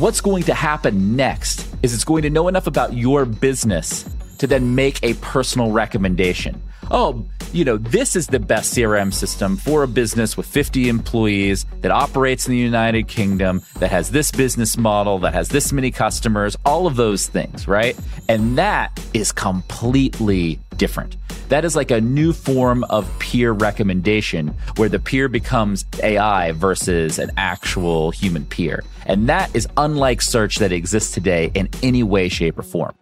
what's going to happen next is it's going to know enough about your business to then make a personal recommendation. Oh, you know, this is the best CRM system for a business with 50 employees that operates in the United Kingdom, that has this business model, that has this many customers, all of those things, right? And that is completely different. That is like a new form of peer recommendation where the peer becomes AI versus an actual human peer. And that is unlike search that exists today in any way, shape, or form.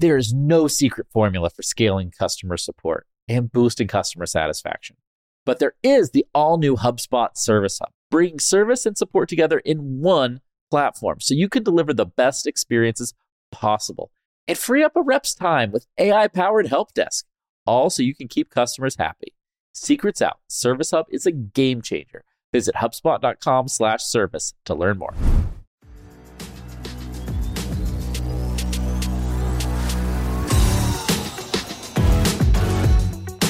There is no secret formula for scaling customer support and boosting customer satisfaction. But there is the all new HubSpot Service Hub, bringing service and support together in one platform so you can deliver the best experiences possible and free up a rep's time with AI powered help desk, all so you can keep customers happy. Secrets out. Service Hub is a game changer. Visit HubSpot.com slash service to learn more.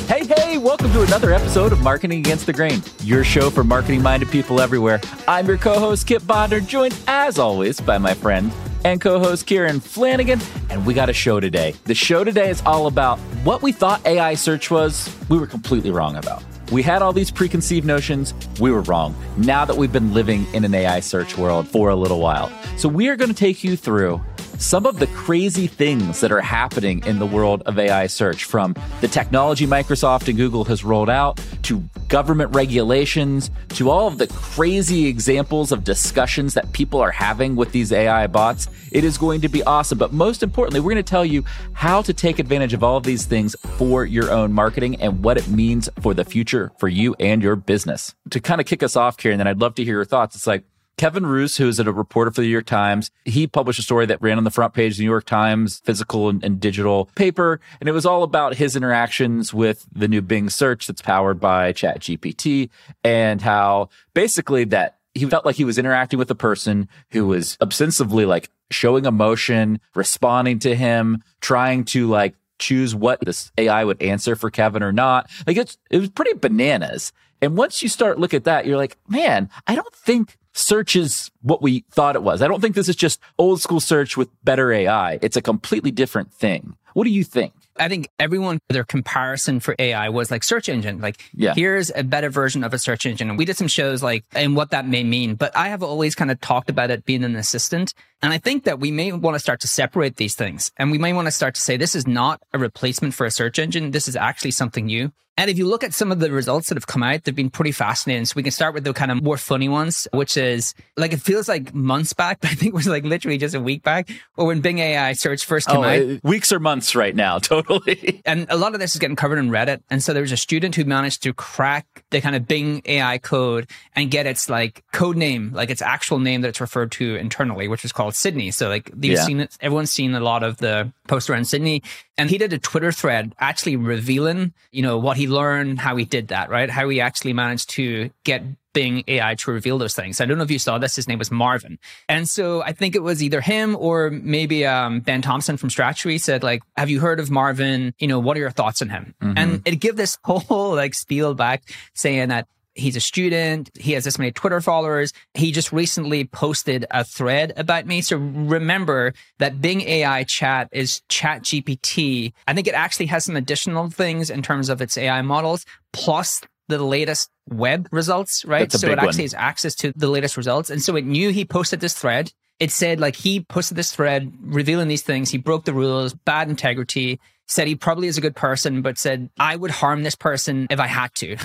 Hey, hey, welcome to another episode of Marketing Against the Grain, your show for marketing minded people everywhere. I'm your co host, Kipp Bodnar, joined as always by my friend and co host, Kieran Flanagan. And we got a show today. The show today is all about what we thought AI search was, we were completely wrong about. We had all these preconceived notions. We were wrong. Now that we've been living in an AI search world for a little while. So we are going to take you through some of the crazy things that are happening in the world of AI search from the technology Microsoft and Google has rolled out to government regulations to all of the crazy examples of discussions that people are having with these AI bots. It is going to be awesome. But most importantly, we're going to tell you how to take advantage of all of these things for your own marketing and what it means for the future for you and your business. To kind of kick us off, Kieran, then I'd love to hear your thoughts. It's like, Kevin Roose, who is a reporter for the New York Times, he published a story that ran on the front page of the New York Times physical and, and, digital paper. And it was all about his interactions with the new Bing search that's powered by ChatGPT and how basically that he felt like he was interacting with a person who was ostensibly like showing emotion, responding to him, trying to like choose what this AI would answer for Kevin or not. Like it's, it was pretty bananas. And once you start look at that, you're like, man, I don't think search is what we thought it was. I don't think this is just old school search with better AI. It's a completely different thing. What do you think? I think everyone, their comparison for AI was like search engine. Like, yeah. here's a better version of a search engine. And we did some shows like, and what that may mean. But I have always kind of talked about it being an assistant. And I think that we may want to start to separate these things. And we may want to start to say, this is not a replacement for a search engine. This is actually something new. And if you look at some of the results that have come out, they've been pretty fascinating. So we can start with the kind of more funny ones, which is like it feels like months back, but I think it was like literally just a week back, or when Bing AI search first came oh, out. Weeks or months right now, totally. and a lot of this is getting covered in Reddit. And so there was a student who managed to crack the kind of Bing AI code and get its like code name, like its actual name that it's referred to internally, which was called Sydney. So like you've yeah. seen it, everyone's seen a lot of the post around Sydney. And he did a Twitter thread actually revealing, you know, what he learned, how he did that, right? How he actually managed to get Bing AI to reveal those things. I don't know if you saw this. His name was Marvin. And so I think it was either him or maybe um, Ben Thompson from Stratechery said, like, have you heard of Marvin? You know, what are your thoughts on him? Mm-hmm. And it give this whole like spiel back saying that he's a student. He has this many Twitter followers. He just recently posted a thread about me. So remember that Bing AI chat is chat GPT. I think it actually has some additional things in terms of its AI models, plus the latest web results, right? So it actually one. has access to the latest results. And so it knew he posted this thread. It said like he posted this thread revealing these things. He broke the rules, bad integrity said he probably is a good person, but said, I would harm this person if I had to.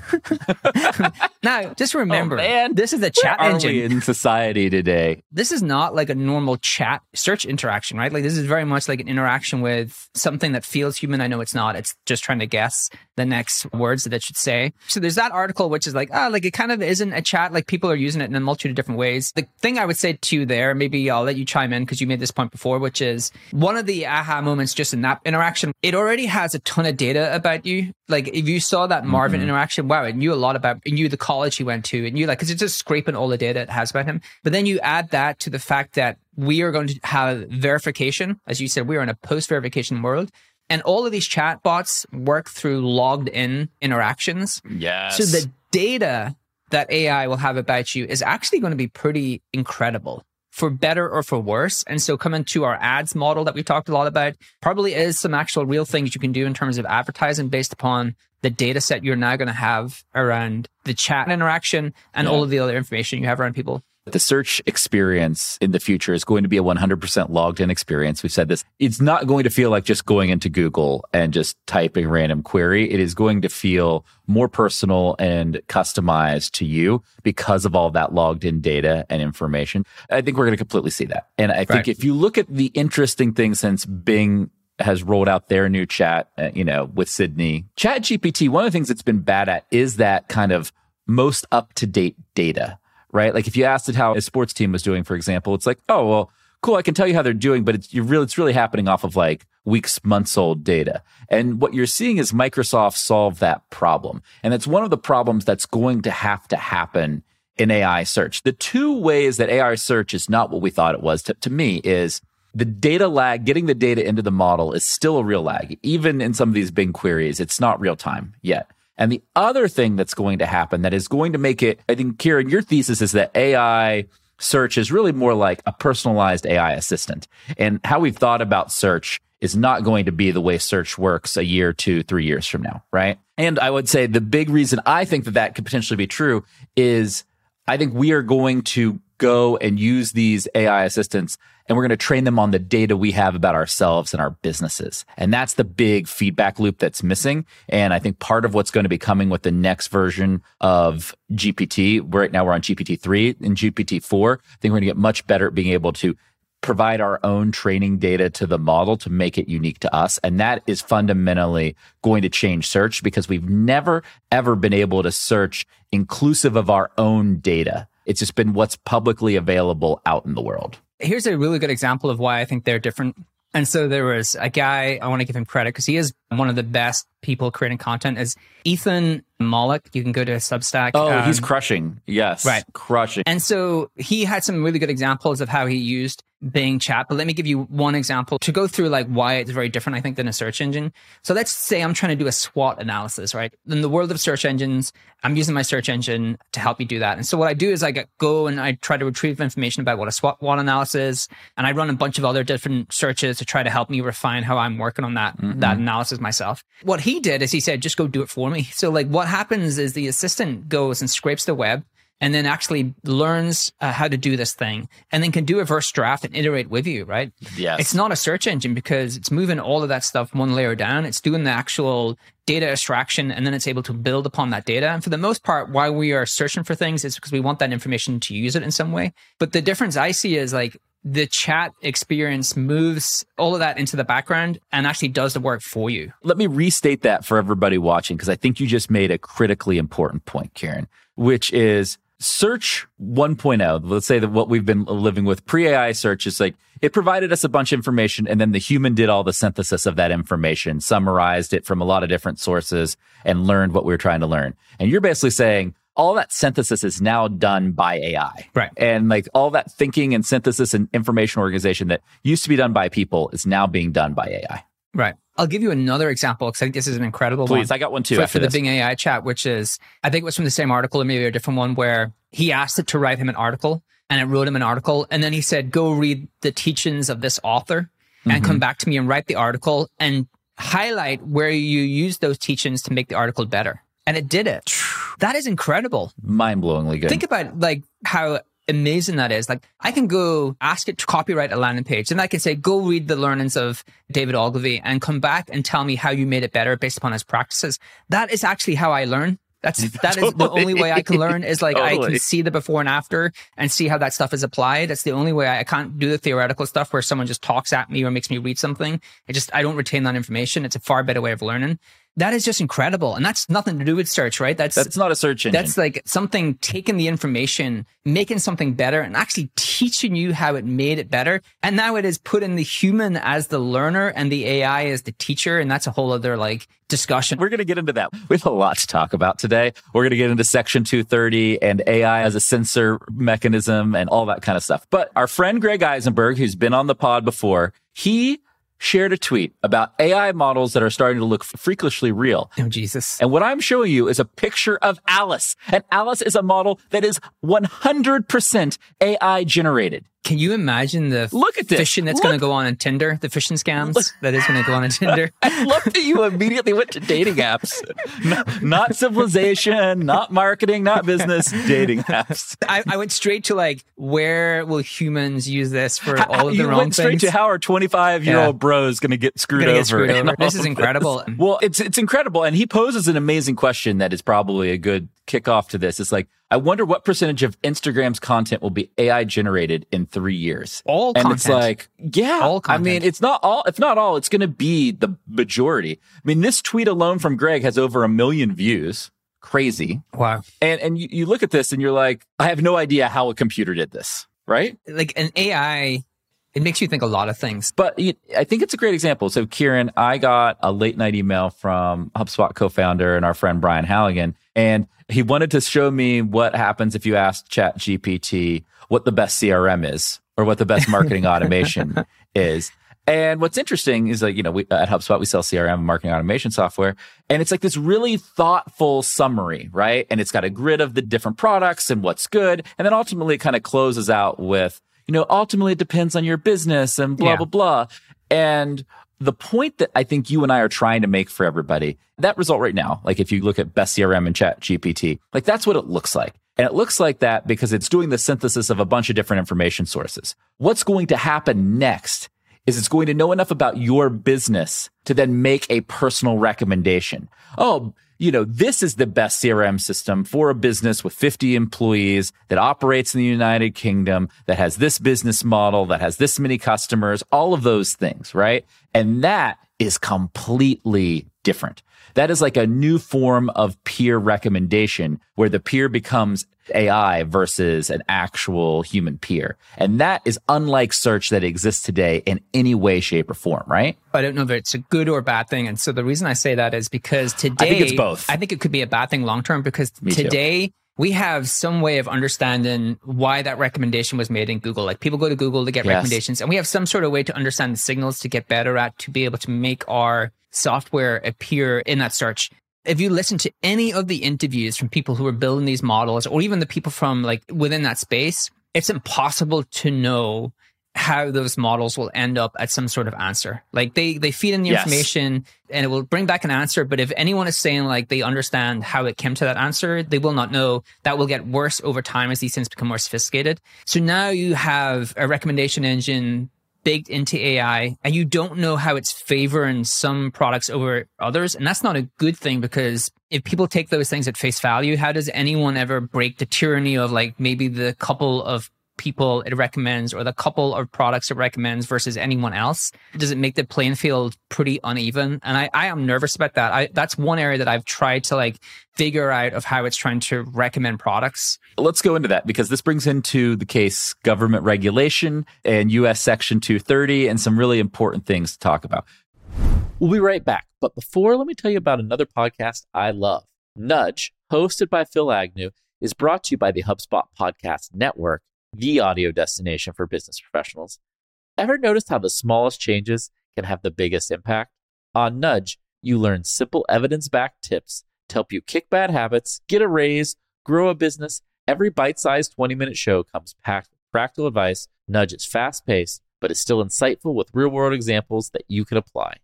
now, just oh, remember, oh, this is a chat Where engine. in society today? This is not like a normal chat search interaction, right? Like this is very much like an interaction with something that feels human. I know it's not. It's just trying to guess the next words that it should say. So there's that article, which is like, ah, oh, like it kind of isn't a chat. Like people are using it in a multitude of different ways. The thing I would say to you there, maybe I'll let you chime in because you made this point before, which is one of the aha moments just in that interaction. It it already has a ton of data about you. Like if you saw that Marvin mm-hmm. interaction, wow, it knew a lot about, it knew the college he went to, and knew like, cause it's just scraping all the data it has about him. But then you add that to the fact that we are going to have verification. As you said, we are in a post verification world. And all of these chatbots work through logged in interactions. Yes. So the data that AI will have about you is actually going to be pretty incredible for better or for worse. And so coming to our ads model that we talked a lot about probably is some actual real things you can do in terms of advertising based upon the data set you're now going to have around the chat interaction and yeah. all of the other information you have around people. The search experience in the future is going to be a 100% logged in experience. We've said this. It's not going to feel like just going into Google and just typing random query. It is going to feel more personal and customized to you because of all that logged in data and information. I think we're going to completely see that. And I think if you look at the interesting thing since Bing has rolled out their new chat, uh, you know, with Sydney, Chat GPT, one of the things it's been bad at is that kind of most up to date data right? Like if you asked it how a sports team was doing, for example, it's like, oh, well, cool. I can tell you how they're doing, but it's really, it's really happening off of like weeks, months old data. And what you're seeing is Microsoft solve that problem. And it's one of the problems that's going to have to happen in AI search. The two ways that AI search is not what we thought it was to, to me is the data lag, getting the data into the model is still a real lag. Even in some of these big queries, it's not real time yet. And the other thing that's going to happen that is going to make it, I think, Kieran, your thesis is that AI search is really more like a personalized AI assistant. And how we've thought about search is not going to be the way search works a year, two, three years from now, right? And I would say the big reason I think that that could potentially be true is I think we are going to go and use these AI assistants and we're going to train them on the data we have about ourselves and our businesses. And that's the big feedback loop that's missing. And I think part of what's going to be coming with the next version of GPT, right now we're on GPT 3 and GPT 4. I think we're going to get much better at being able to provide our own training data to the model to make it unique to us. And that is fundamentally going to change search because we've never, ever been able to search inclusive of our own data. It's just been what's publicly available out in the world. Here's a really good example of why I think they're different. And so there was a guy, I want to give him credit because he is one of the best people creating content is Ethan Mollick. You can go to Substack. Oh, um, he's crushing. Yes. Right. Crushing. And so he had some really good examples of how he used Bing chat. But let me give you one example to go through like why it's very different, I think, than a search engine. So let's say I'm trying to do a SWOT analysis, right? In the world of search engines, I'm using my search engine to help me do that. And so what I do is I go and I try to retrieve information about what a SWOT analysis is. And I run a bunch of other different searches to try to help me refine how I'm working on that, mm-hmm. that analysis myself. What he did is he said, just go do it for me. So like what happens is the assistant goes and scrapes the web and then actually learns uh, how to do this thing and then can do a first draft and iterate with you, right? Yes. It's not a search engine because it's moving all of that stuff one layer down. It's doing the actual data extraction and then it's able to build upon that data. And for the most part, why we are searching for things is because we want that information to use it in some way. But the difference I see is like the chat experience moves all of that into the background and actually does the work for you. Let me restate that for everybody watching because I think you just made a critically important point, Kieran, which is search 1.0 let's say that what we've been living with pre-ai search is like it provided us a bunch of information and then the human did all the synthesis of that information summarized it from a lot of different sources and learned what we were trying to learn and you're basically saying all that synthesis is now done by AI. Right. And like all that thinking and synthesis and information organization that used to be done by people is now being done by AI. Right. I'll give you another example because I think this is an incredible Please, one. I got one too. For, for the Bing AI chat, which is, I think it was from the same article or maybe a different one where he asked it to write him an article and it wrote him an article. And then he said, go read the teachings of this author and mm-hmm. come back to me and write the article and highlight where you use those teachings to make the article better. And it did it. That is incredible. Mind blowingly good. Think about like how amazing that is. Like I can go ask it to copyright a landing page and I can say, go read the learnings of David Ogilvy and come back and tell me how you made it better based upon his practices. That is actually how I learn. That's that totally. is the only way I can learn is like totally. I can see the before and after and see how that stuff is applied. That's the only way I, I, can't do the theoretical stuff where someone just talks at me or makes me read something. I just I don't retain that information. It's a far better way of learning that is just incredible. And that's nothing to do with search, right? That's that's not a search engine. That's like something taking the information, making something better, and actually teaching you how it made it better. And now it is putting the human as the learner and the AI as the teacher. And that's a whole other like discussion. We're going to get into that. We have a lot to talk about today. We're going to get into Section 230 and AI as a censor mechanism and all that kind of stuff. But our friend Greg Eisenberg, who's been on the pod before, he shared a tweet about AI models that are starting to look freakishly real. Oh, Jesus. And what I'm showing you is a picture of Alice. And Alice is a model that is 100% AI generated. Can you imagine the Look at this. phishing that's going to go on in Tinder? The fishing scams that is going to go on in Tinder. I love that you immediately went to dating apps. Not, not civilization, not marketing, not business, dating apps. I, I went straight to like, where will humans use this for all of the you wrong went straight things? to how are 25 year old Yeah. bros going to get screwed over? get screwed over. This is incredible. Well, it's it's incredible, and he poses an amazing question that is probably a good kickoff to this. It's like, I wonder what percentage of Instagram's content will be AI generated in three years. All and it's like, yeah, All I mean, it's not all. If not all, it's going to be the majority. I mean, this tweet alone from Greg has over a million views. Crazy. Wow. And and you, you look at this and you're like, I have no idea how a computer did this, right? Like an AI, it makes you think a lot of things. But I think it's a great example. So, Kieran, I got a late night email from HubSpot co founder and our friend Brian Halligan, and he wanted to show me what happens if you ask Chat GPT what the best CRM is or what the best marketing automation is. And what's interesting is like, you know, we, at HubSpot, we sell CRM and marketing automation software. And it's like this really thoughtful summary, right? And it's got a grid of the different products and what's good. And then ultimately it kind of closes out with, you know, ultimately it depends on your business and blah, Yeah. blah, blah. And the point that I think you and I are trying to make for everybody, that result right now, like if you look at best CRM and chat GPT, like that's what it looks like. And it looks like that because it's doing the synthesis of a bunch of different information sources. What's going to happen next is it's going to know enough about your business to then make a personal recommendation. Oh, you know, this is the best CRM system for a business with 50 employees that operates in the United Kingdom, that has this business model, that has this many customers, all of those things, right? And that is completely different. That is like a new form of peer recommendation where the peer becomes AI versus an actual human peer. And that is unlike search that exists today in any way, shape, or form, right? I don't know if it's a good or bad thing. And so the reason I say that is because today, I think it's both. I think it could be a bad thing long term because Me too. today we have some way of understanding why that recommendation was made in Google. Like people go to Google to get Yes. recommendations, and we have some sort of way to understand the signals to get better at to be able to make our software appear in that search. If you listen to any of the interviews from people who are building these models, or even the people from like within that space, it's impossible to know how those models will end up at some sort of answer. Like they they feed in the Yes. information and it will bring back an answer. But if anyone is saying like they understand how it came to that answer, they will not know. That will get worse over time as these things become more sophisticated. So now you have a recommendation engine baked into AI and you don't know how it's favoring some products over others. And that's not a good thing because if people take those things at face value, how does anyone ever break the tyranny of like maybe the couple of people it recommends or the couple of products it recommends versus anyone else? Does it make the playing field pretty uneven? And I, I am nervous about that. I, that's one area that I've tried to like figure out of how it's trying to recommend products. Let's go into that because this brings into the case government regulation and US Section 230 and some really important things to talk about. We'll be right back. But before, let me tell you about another podcast I love. Nudge, hosted by Phil Agnew, is brought to you by the HubSpot Podcast Network, the audio destination for business professionals. Ever noticed how the smallest changes can have the biggest impact? On Nudge, you learn simple evidence backed tips to help you kick bad habits, get a raise, grow a business. Every bite sized 20 minute show comes packed with practical advice. Nudge is fast paced, but is still insightful with real world examples that you can apply.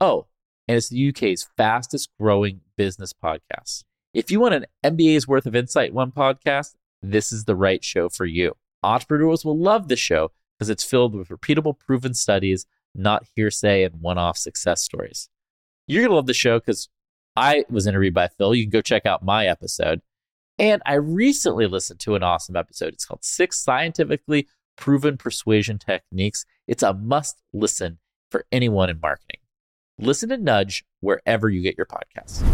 Oh, and it's the UK's fastest growing business podcast. If you want an MBA's worth of insight in one podcast, this is the right show for you. Entrepreneurs will love this show because it's filled with repeatable, proven studies, not hearsay and one off success stories. You're going to love the show because I was interviewed by Phil. You can go check out my episode. And I recently listened to an awesome episode. It's called Six Scientifically Proven Persuasion Techniques. It's a must listen for anyone in marketing. Listen to Nudge wherever you get your podcasts.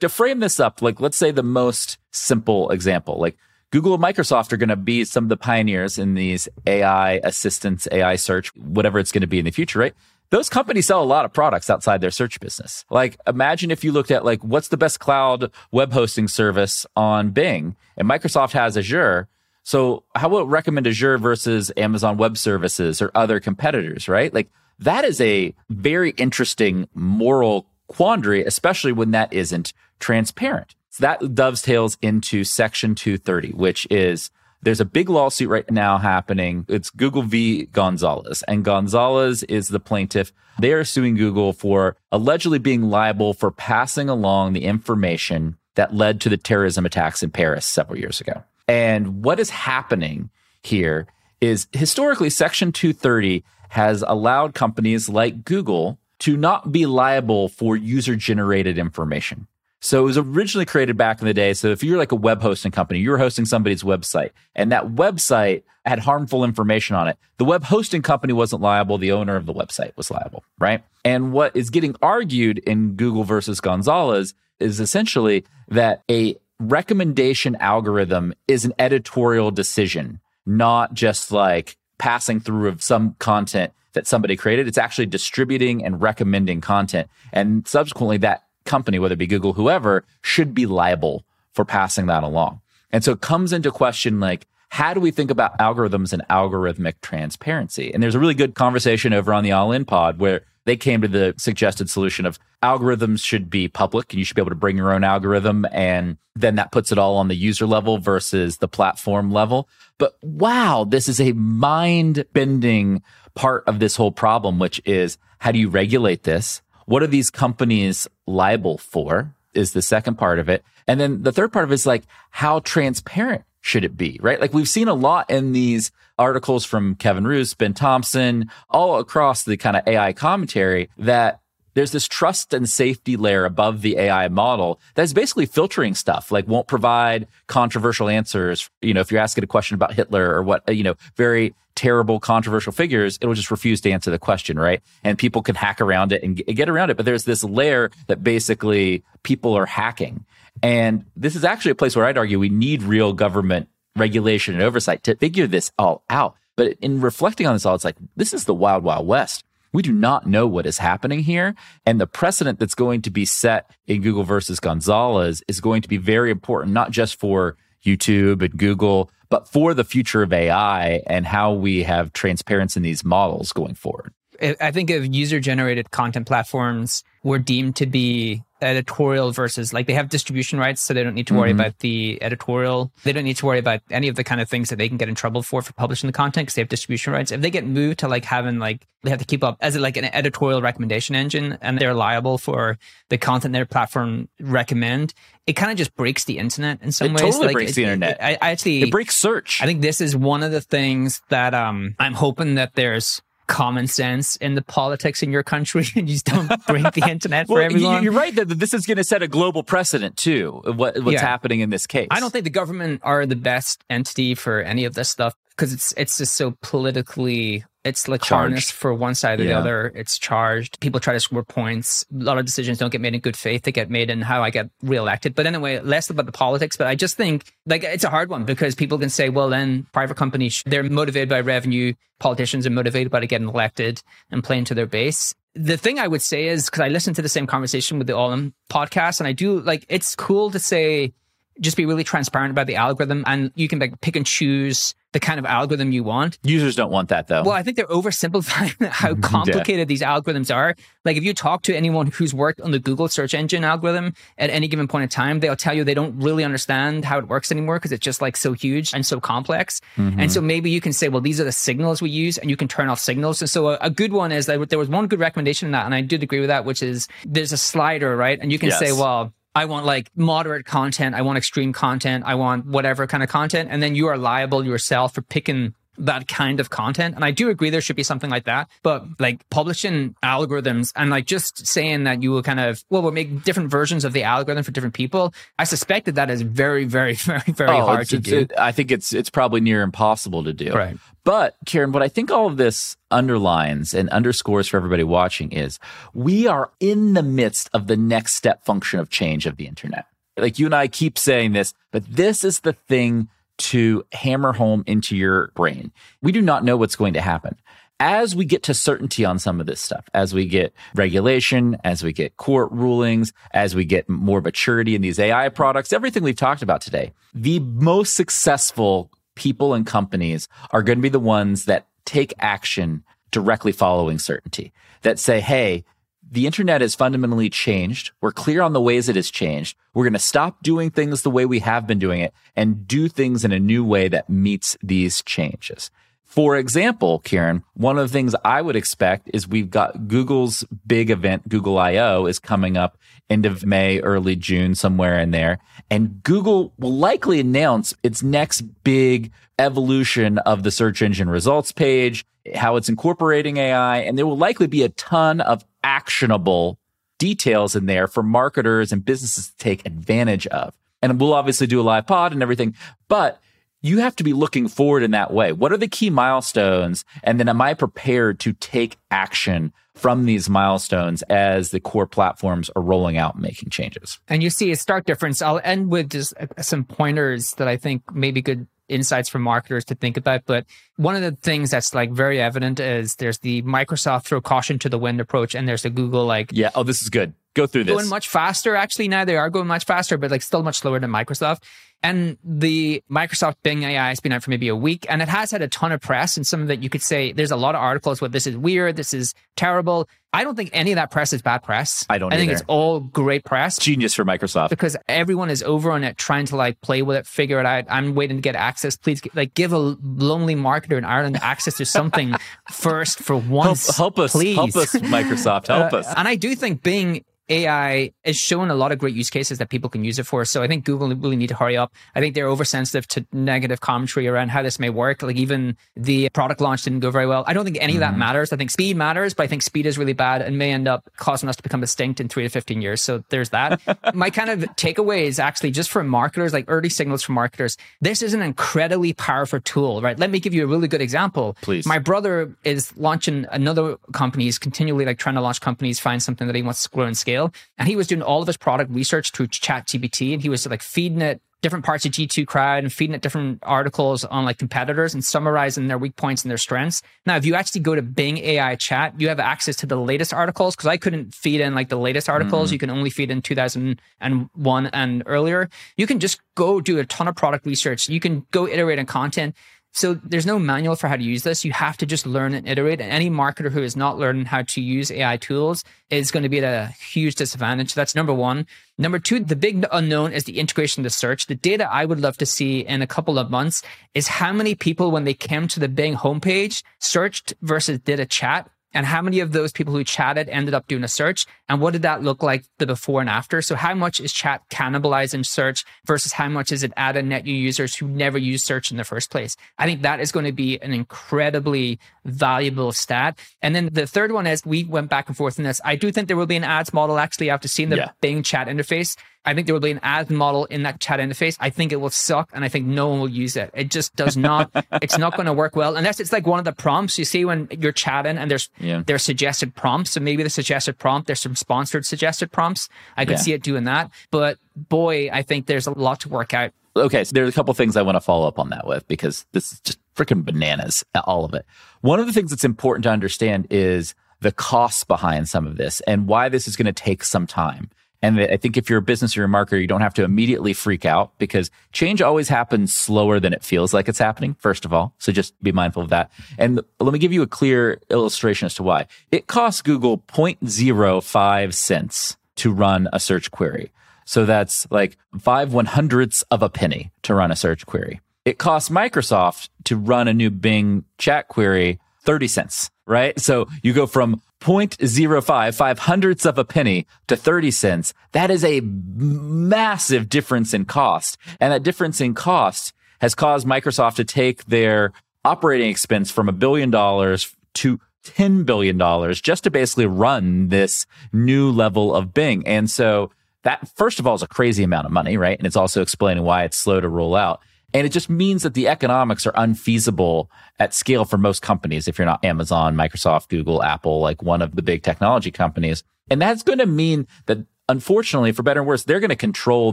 To frame this up, like let's say the most simple example, like Google and Microsoft are going to be some of the pioneers in these AI assistants, AI search, whatever it's going to be in the future, right? Those companies sell a lot of products outside their search business. Like imagine if you looked at like what's the best cloud web hosting service on Bing and Microsoft has Azure. So how would it recommend Azure versus Amazon Web Services or other competitors, right? Like that is a very interesting moral quandary, especially when that isn't transparent. So that dovetails into Section 230, which is there's a big lawsuit right now happening. It's Google v. Gonzalez, and Gonzalez is the plaintiff. They are suing Google for allegedly being liable for passing along the information that led to the terrorism attacks in Paris several years ago. And what is happening here is historically, Section 230 has allowed companies like Google to not be liable for user generated information. So it was originally created back in the day. So if you're like a web hosting company, you're hosting somebody's website and that website had harmful information on it. The web hosting company wasn't liable. The owner of the website was liable, right? And what is getting argued in Google versus Gonzalez is essentially that a recommendation algorithm is an editorial decision, not just like passing through of some content that somebody created. It's actually distributing and recommending content. And subsequently that company, whether it be Google, whoever, should be liable for passing that along. And so it comes into question like, how do we think about algorithms and algorithmic transparency? And there's a really good conversation over on the All In Pod where they came to the suggested solution of algorithms should be public and you should be able to bring your own algorithm. And then that puts it all on the user level versus the platform level. But wow, this is a mind bending part of this whole problem, which is how do you regulate this? What are these companies liable for? Is the second part of it. And then the third part of it is like, how transparent should it be? Right? Like we've seen a lot in these articles from Kevin Roose, Ben Thompson, all across the kind of AI commentary that there's this trust and safety layer above the AI model that's basically filtering stuff, like won't provide controversial answers. You know, if you're asking a question about Hitler or what, you know, very terrible controversial figures, it'll just refuse to answer the question, right? And people can hack around it and get around it. But there's this layer that basically people are hacking. And this is actually a place where I'd argue we need real government regulation and oversight to figure this all out. But in reflecting on this all, it's like, this is the wild, wild west. We do not know what is happening here. And the precedent that's going to be set in Google versus Gonzalez is going to be very important, not just for YouTube and Google, but for the future of AI and how we have transparency in these models going forward. I think if user generated content platforms were deemed to be editorial versus like they have distribution rights, so they don't need to worry mm-hmm. about the editorial. They don't need to worry about any of the kind of things that they can get in trouble for for publishing the content because they have distribution rights. If they get moved to like having like they have to keep up as like an editorial recommendation engine and they're liable for the content their platform recommend, it kind of just breaks the internet in some it ways. Totally like, breaks it, the internet. I, I actually it breaks search. I think this is one of the things that um I'm hoping that there's common sense in the politics in your country and you just don't break the internet well, for everyone. You're right that this is going to set a global precedent too. What, what's yeah. happening in this case? I don't think the government are the best entity for any of this stuff because it's it's just so politically it's like harnessed for one side or yeah. the other. It's charged. People try to score points. A lot of decisions don't get made in good faith. They get made in how I get reelected. But anyway, less about the politics. But I just think like it's a hard one because people can say, well, then private companies, they're motivated by revenue. Politicians are motivated by getting elected and playing to their base. The thing I would say is because I listened to the same conversation with the All In podcast and I do like, it's cool to say, just be really transparent about the algorithm and you can like pick and choose the kind of algorithm you want. Users don't want that though. Well, I think they're oversimplifying how complicated yeah. these algorithms are. Like if you talk to anyone who's worked on the Google search engine algorithm at any given point in time, they'll tell you they don't really understand how it works anymore because it's just like so huge and so complex. Mm-hmm. And so maybe you can say, well, these are the signals we use and you can turn off signals. And so a, a, good one is that there was one good recommendation in that. And I did agree with that, which is there's a slider, right? And you can yes. say, well, I want like moderate content. I want extreme content. I want whatever kind of content. And then you are liable yourself for picking that kind of content. And I do agree there should be something like that. But like publishing algorithms and like just saying that you will kind of, well, we'll make different versions of the algorithm for different people. I suspect that that is very, very, very, very oh, hard to do. It, I think it's, it's probably near impossible to do. Right. But Kieran, what I think all of this underlines and underscores for everybody watching is we are in the midst of the next step function of change of the internet. Like you and I keep saying this, but this is the thing to hammer home into your brain. We do not know what's going to happen. As we get to certainty on some of this stuff, as we get regulation, as we get court rulings, as we get more maturity in these AI products, everything we've talked about today, the most successful people and companies are going to be the ones that take action directly following certainty that say, Hey, the internet has fundamentally changed. We're clear on the ways it has changed. We're going to stop doing things the way we have been doing it and do things in a new way that meets these changes. For example, Kieran, one of the things I would expect is we've got Google's big event, Google I.O. is coming up end of May, early June, somewhere in there. And Google will likely announce its next big evolution of the search engine results page, how it's incorporating AI. And there will likely be a ton of actionable details in there for marketers and businesses to take advantage of. And we'll obviously do a live pod and everything, but you have to be looking forward in that way. What are the key milestones? And then am I prepared to take action from these milestones as the core platforms are rolling out and making changes? And you see a stark difference. I'll end with just uh, some pointers that I think may be good insights for marketers to think about. But one of the things that's like very evident is there's the Microsoft throw caution to the wind approach, and there's the Google like, yeah, oh, this is good. Go through this. Going much faster. Actually, now they are going much faster, but like still much slower than Microsoft. And the Microsoft Bing AI has been out for maybe a week and it has had a ton of press. And some of it you could say there's a lot of articles where this is weird, this is terrible. I don't think any of that press is bad press. I don't I think either. it's all great press. Genius for Microsoft. Because everyone is over on it trying to like play with it, figure it out. I'm waiting to get access. Please like give a lonely marketer in Ireland access to something first for once. Help, help us. Please. Help us, Microsoft. Help uh, us. And I do think Bing AI is showing a lot of great use cases that people can use it for. So I think Google really need to hurry up. I think they're oversensitive to negative commentary around how this may work. Like even the product launch didn't go very well. I don't think any mm-hmm. of that mm-hmm. matters. I think speed matters, but I think speed is really bad and may end up causing us to become extinct in three to 15 years. So there's that. My kind of takeaway is actually just for marketers, like early signals for marketers. This is an incredibly powerful tool, right? Let me give you a really good example. Please. My brother is launching another company. He's continually like trying to launch companies, find something that he wants to grow and scale. And he was doing all of his product research through ChatGPT, and he was like feeding it different parts of G2 crowd and feeding it different articles on like competitors and summarizing their weak points and their strengths. Now, if you actually go to Bing AI chat, you have access to the latest articles because I couldn't feed in like the latest articles. Mm. You can only feed in 2001 and earlier. You can just go do a ton of product research. You can go iterate on content. So there's no manual for how to use this. You have to just learn and iterate. And any marketer who is not learning how to use AI tools is going to be at a huge disadvantage. That's number one. Number two, the big unknown is the integration to search. The data I would love to see in a couple of months is how many people, when they came to the Bing homepage, searched versus did a chat and how many of those people who chatted ended up doing a search? And what did that look like the before and after? So how much is chat cannibalizing search versus how much is it adding net new users who never used search in the first place? I think that is going to be an incredibly valuable stat. And then the third one is we went back and forth in this. I do think there will be an ads model actually after seeing the yeah. bing chat interface I think there will be an ad model in that chat interface. I think it will suck and I think no one will use it. It just does not, it's not going to work well unless it's like one of the prompts you see when you're chatting and there's, yeah. there's suggested prompts. So maybe the suggested prompt, there's some sponsored suggested prompts. I could yeah. see it doing that. But boy, I think there's a lot to work out. Okay. So there's a couple things I want to follow up on that with because this is just freaking bananas, all of it. One of the things that's important to understand is the costs behind some of this and why this is going to take some time. And I think if you're a business or a marketer, you don't have to immediately freak out because change always happens slower than it feels like it's happening, first of all. So just be mindful of that. And let me give you a clear illustration as to why. It costs Google 0.05 cents to run a search query. So that's like five one hundredths of a penny to run a search query. It costs Microsoft to run a new Bing chat query 30 cents, right? So you go from 0.05, five hundredths of a penny to 30 cents. That is a massive difference in cost. And that difference in cost has caused Microsoft to take their operating expense from a billion dollars to $10 billion just to basically run this new level of Bing. And so that, first of all, is a crazy amount of money, right? And it's also explaining why it's slow to roll out. And it just means that the economics are unfeasible at scale for most companies. If you're not Amazon, Microsoft, Google, Apple, like one of the big technology companies. And that's going to mean that unfortunately, for better or worse, they're going to control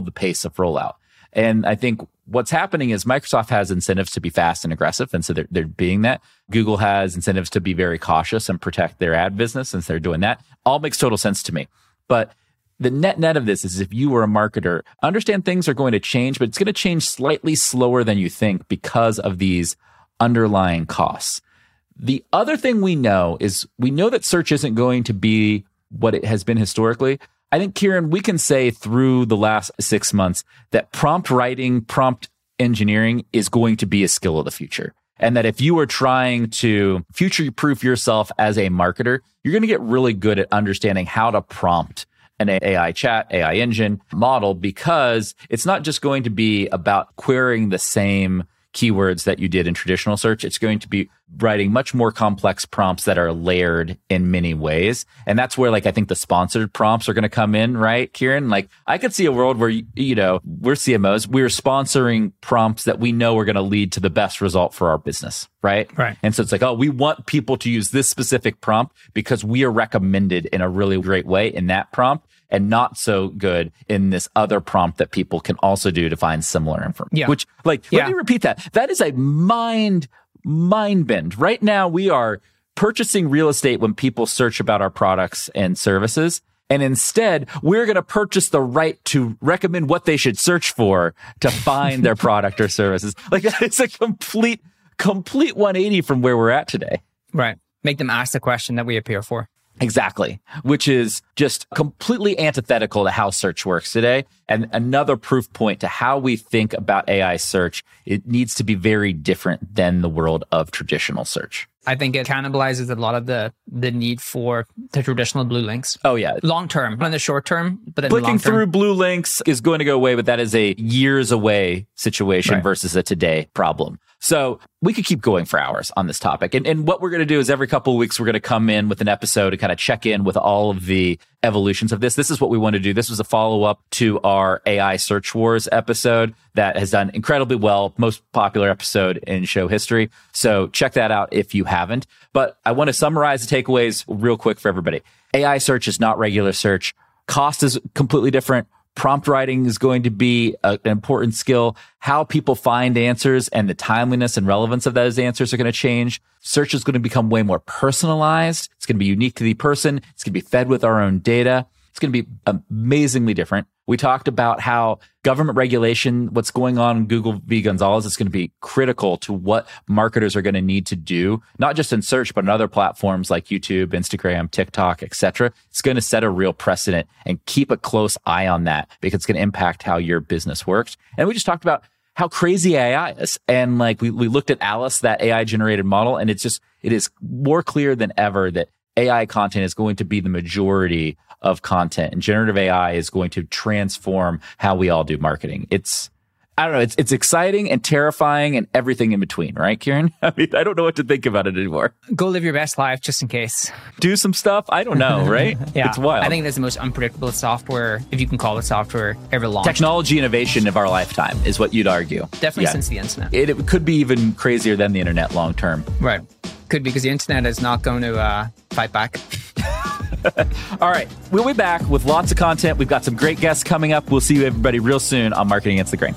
the pace of rollout. And I think what's happening is Microsoft has incentives to be fast and aggressive. And so they're, they're being that. Google has incentives to be very cautious and protect their ad business. And so they're doing that. All makes total sense to me. But the net net of this is if you were a marketer, understand things are going to change, but it's going to change slightly slower than you think because of these underlying costs. The other thing we know is we know that search isn't going to be what it has been historically. I think, Kieran, we can say through the last six months that prompt writing, prompt engineering is going to be a skill of the future. And that if you are trying to future proof yourself as a marketer, you're going to get really good at understanding how to prompt an AI chat, AI engine model, because it's not just going to be about querying the same keywords that you did in traditional search. It's going to be writing much more complex prompts that are layered in many ways. And that's where like I think the sponsored prompts are going to come in, right, Kieran? Like I could see a world where, you know, we're CMOs, we're sponsoring prompts that we know are going to lead to the best result for our business, right? Right. And so it's like, oh, we want people to use this specific prompt because we are recommended in a really great way in that prompt and not so good in this other prompt that people can also do to find similar information. Yeah. Which, like, Yeah. let me repeat that. That is a mind, mind bend. Right now, we are purchasing real estate when people search about our products and services. And instead, we're going to purchase the right to recommend what they should search for to find their product or services. Like, is a complete, complete 180 from where we're at today. Right. Make them ask the question that we appear for. Exactly, which is just completely antithetical to how search works today. And another proof point to how we think about AI search, it needs to be very different than the world of traditional search. I think it cannibalizes a lot of the the need for the traditional blue links. Oh, yeah. Long term, not in the short term, but in Clicking long through blue links is going to go away, but that is a years away situation Right. versus a today problem. So we could keep going for hours on this topic. And, and what we're going to do is every couple of weeks, we're going to come in with an episode to kind of check in with all of the evolutions of this. This is what we want to do. This was a follow up to our AI search wars episode that has done incredibly well, most popular episode in show history. So check that out if you haven't. But I want to summarize the takeaways real quick for everybody. AI search is not regular search. Cost is completely different. Prompt writing is going to be a- an important skill. How people find answers and the timeliness and relevance of those answers are going to change. Search is going to become way more personalized. It's going to be unique to the person. It's going to be fed with our own data. It's going to be amazingly different. We talked about how government regulation, what's going on Google v. Gonzalez is going to be critical to what marketers are going to need to do, not just in search, but in other platforms like YouTube, Instagram, TikTok, etc. It's going to set a real precedent and keep a close eye on that because it's going to impact how your business works. And we just talked about how crazy AI is. And like we, we looked at Alice, that AI generated model, and it's just, it is more clear than ever that AI content is going to be the majority of content and generative AI is going to transform how we all do marketing. It's, I don't know. It's, it's exciting and terrifying and everything in between, right, Kieran? I mean, I don't know what to think about it anymore. Go live your best life just in case. Do some stuff. I don't know, right? Yeah. It's wild. I think that's the most unpredictable software, if you can call it software, ever launched. technology innovation of our lifetime is what you'd argue. Definitely Yeah. since the internet. It, it could be even crazier than the internet long term. right. Could be because the internet is not going to uh, fight back. All right. We'll be back with lots of content. We've got some great guests coming up. We'll see you everybody real soon on Marketing Against the Grain.